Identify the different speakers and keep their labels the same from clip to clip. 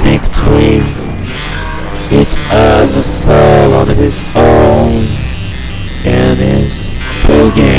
Speaker 1: victory. Each has a soul on his own and is programmed.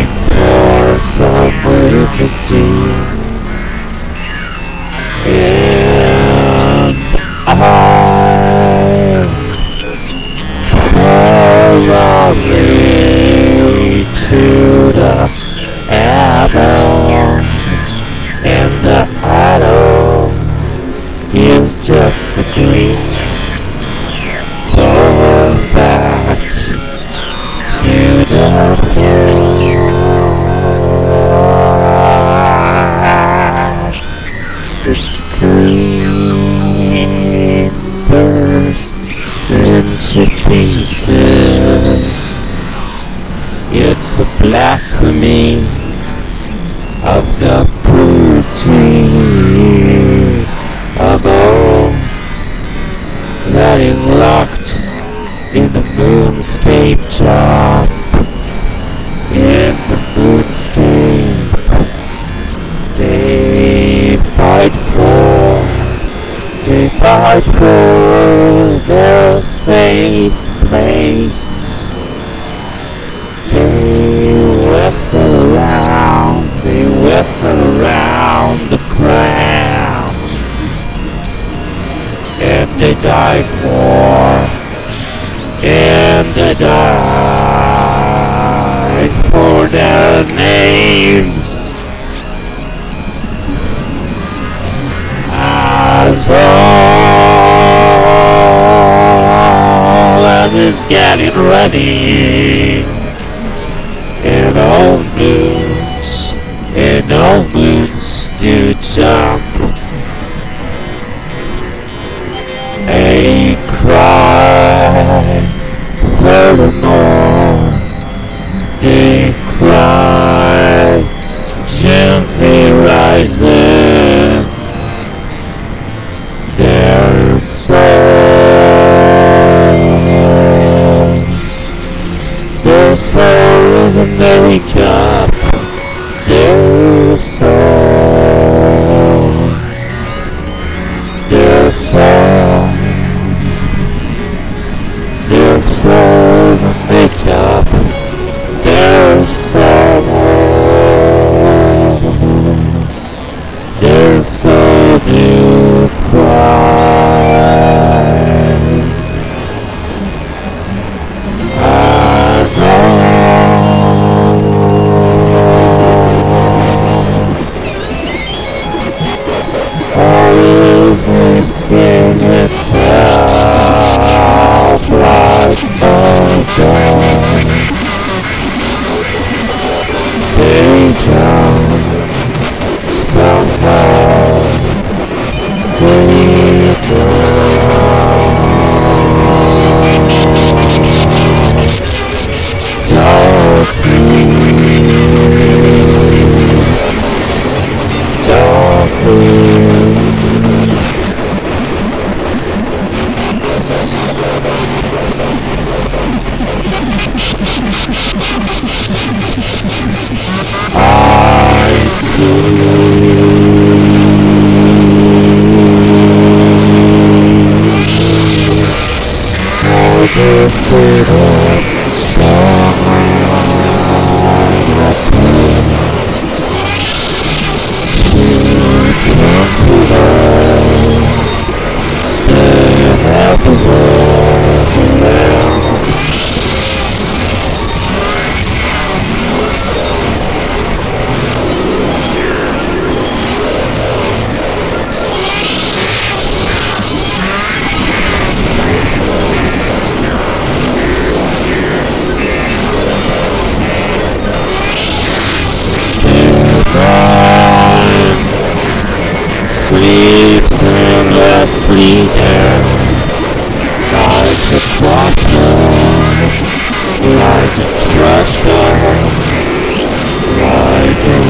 Speaker 1: running in old blues, in old blues. Fließen das Fliegen, like a cluster, like a cluster, like a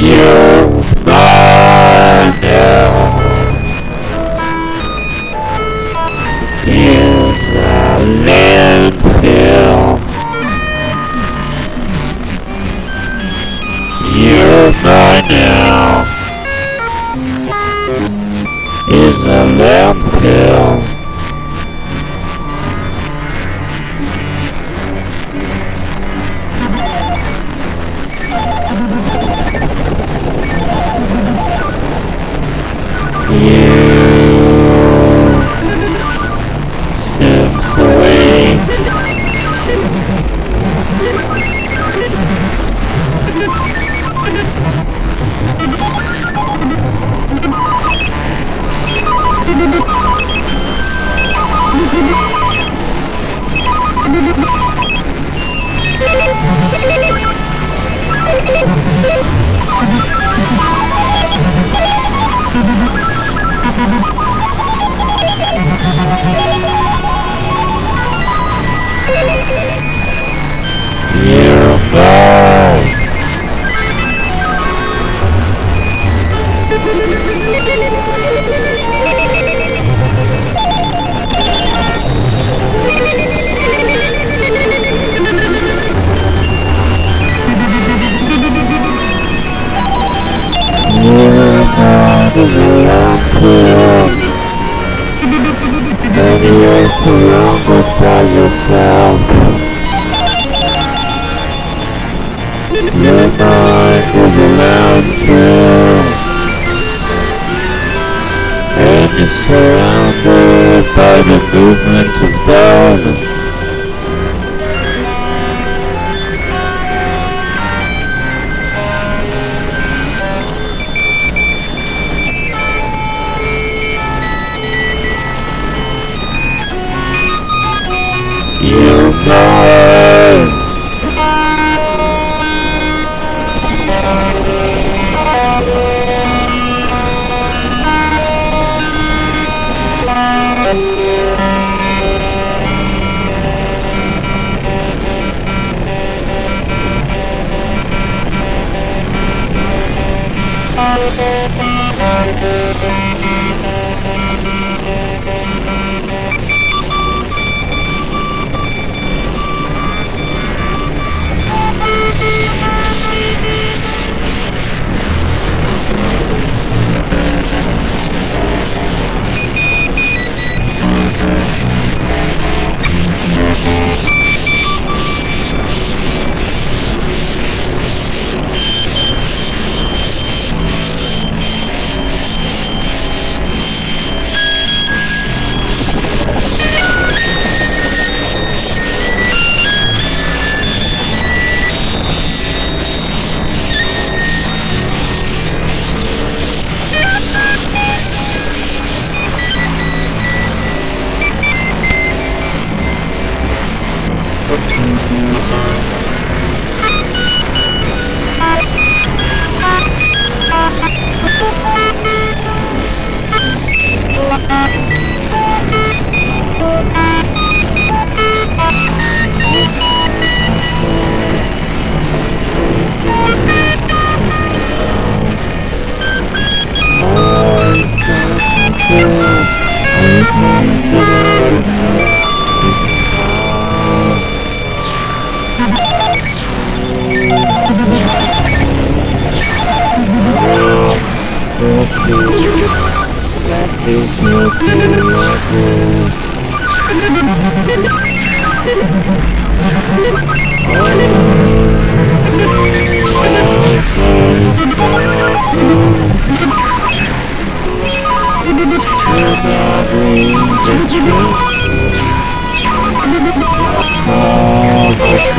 Speaker 1: You're You know Oh,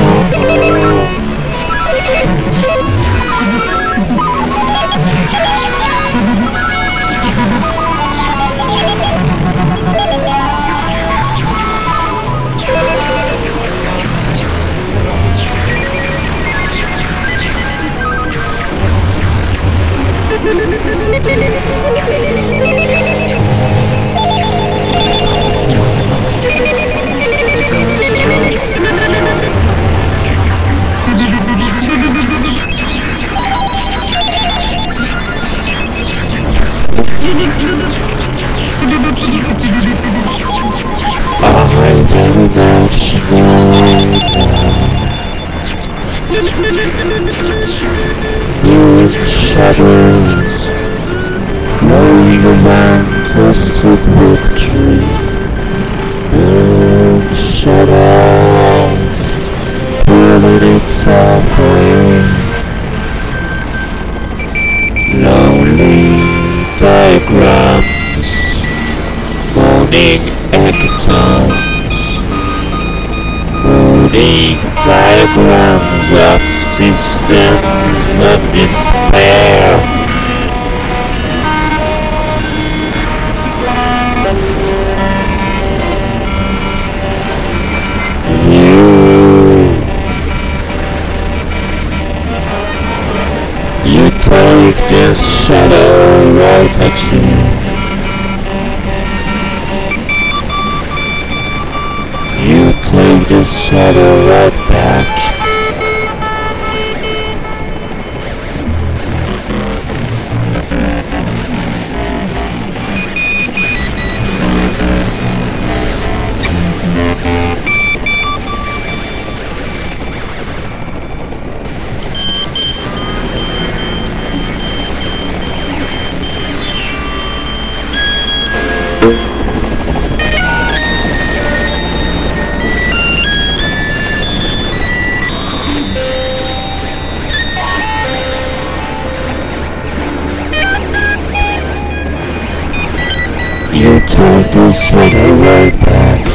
Speaker 1: to this way back.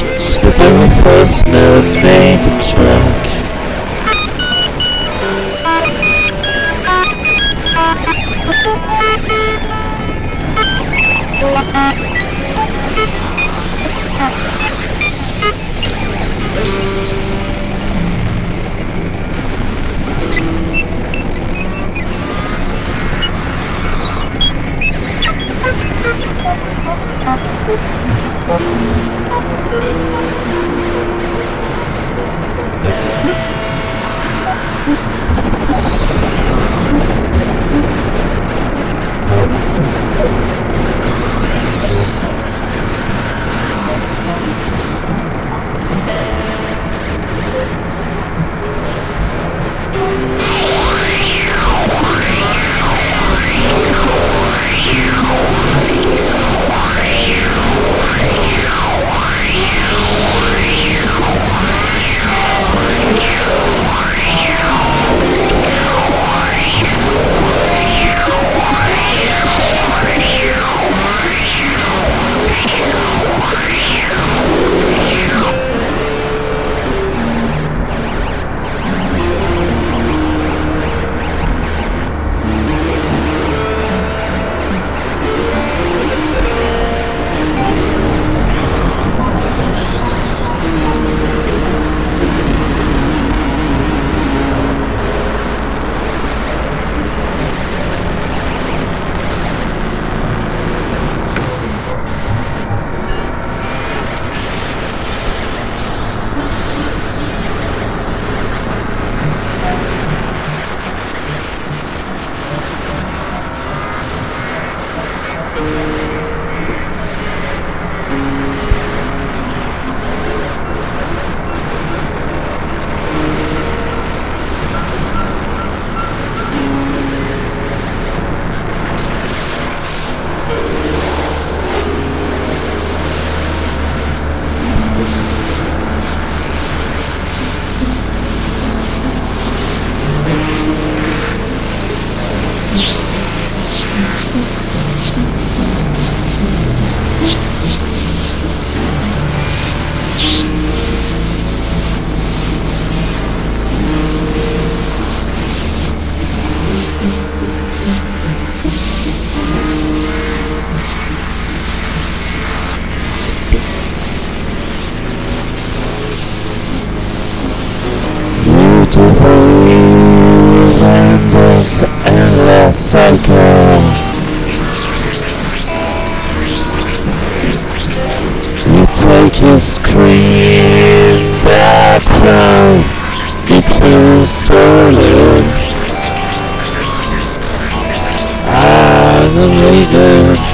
Speaker 1: The very first man-made track. Stolen. Animated. And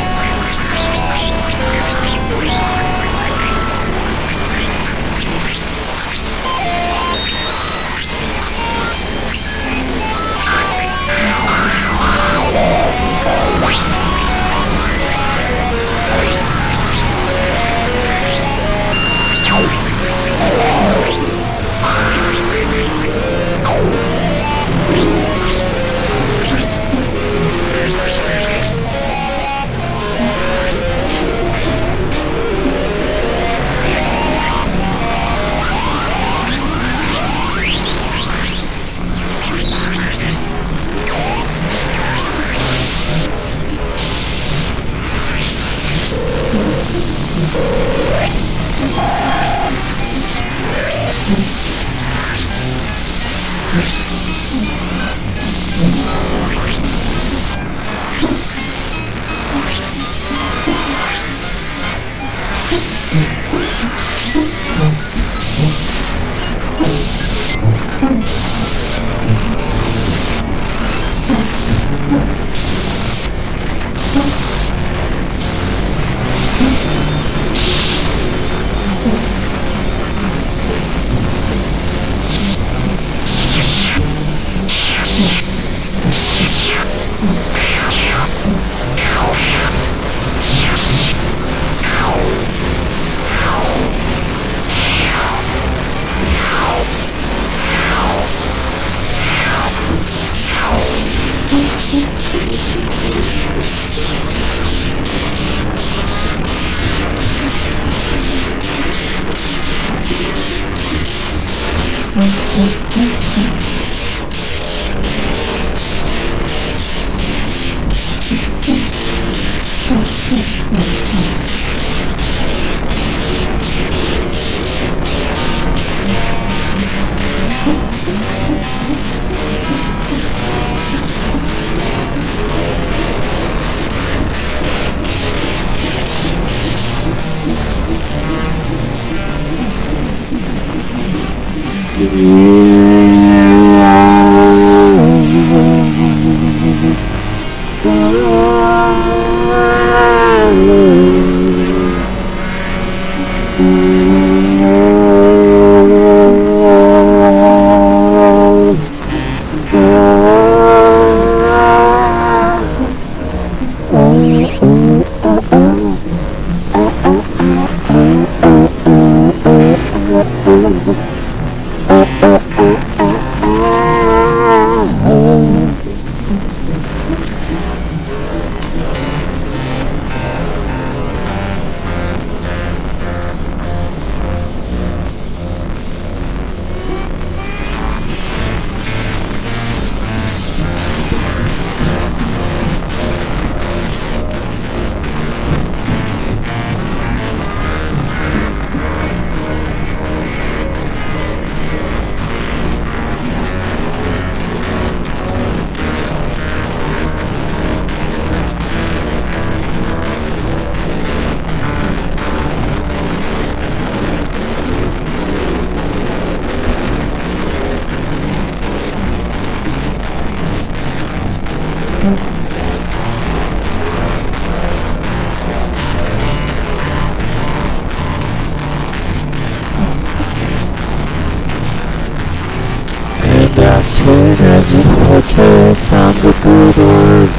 Speaker 1: voice of the good word.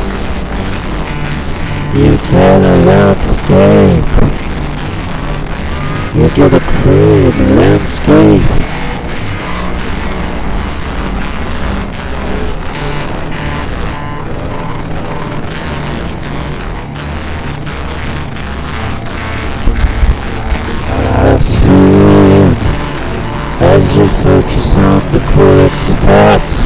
Speaker 1: You cannot escape. You get a crude landscape. I've as you focus on the correct spot.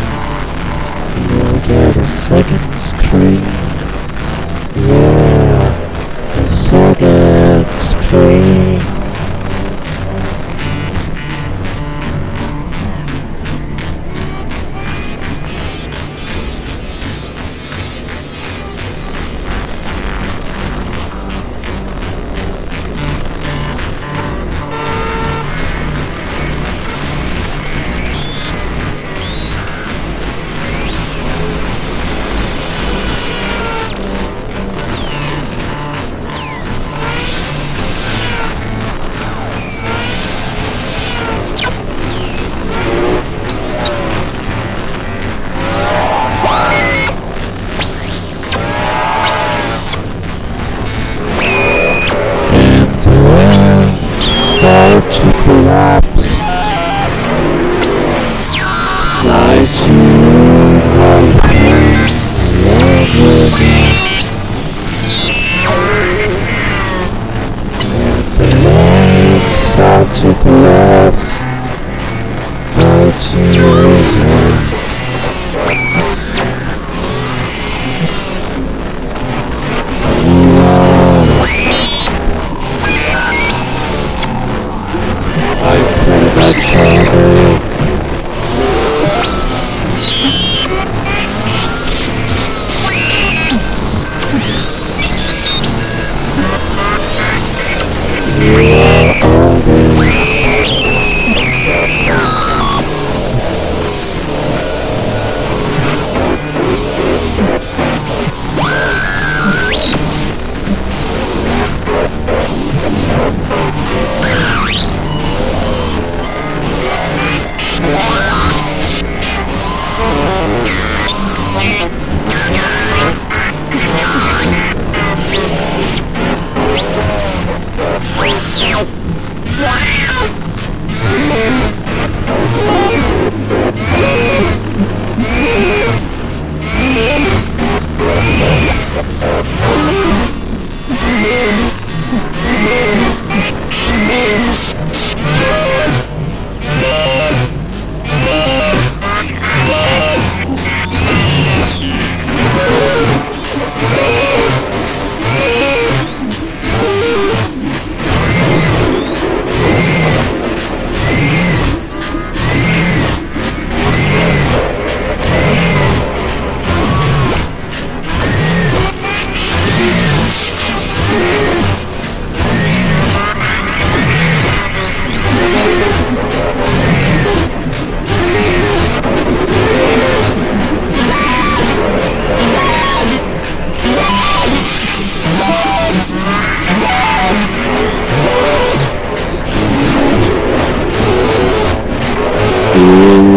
Speaker 1: Mm-hmm.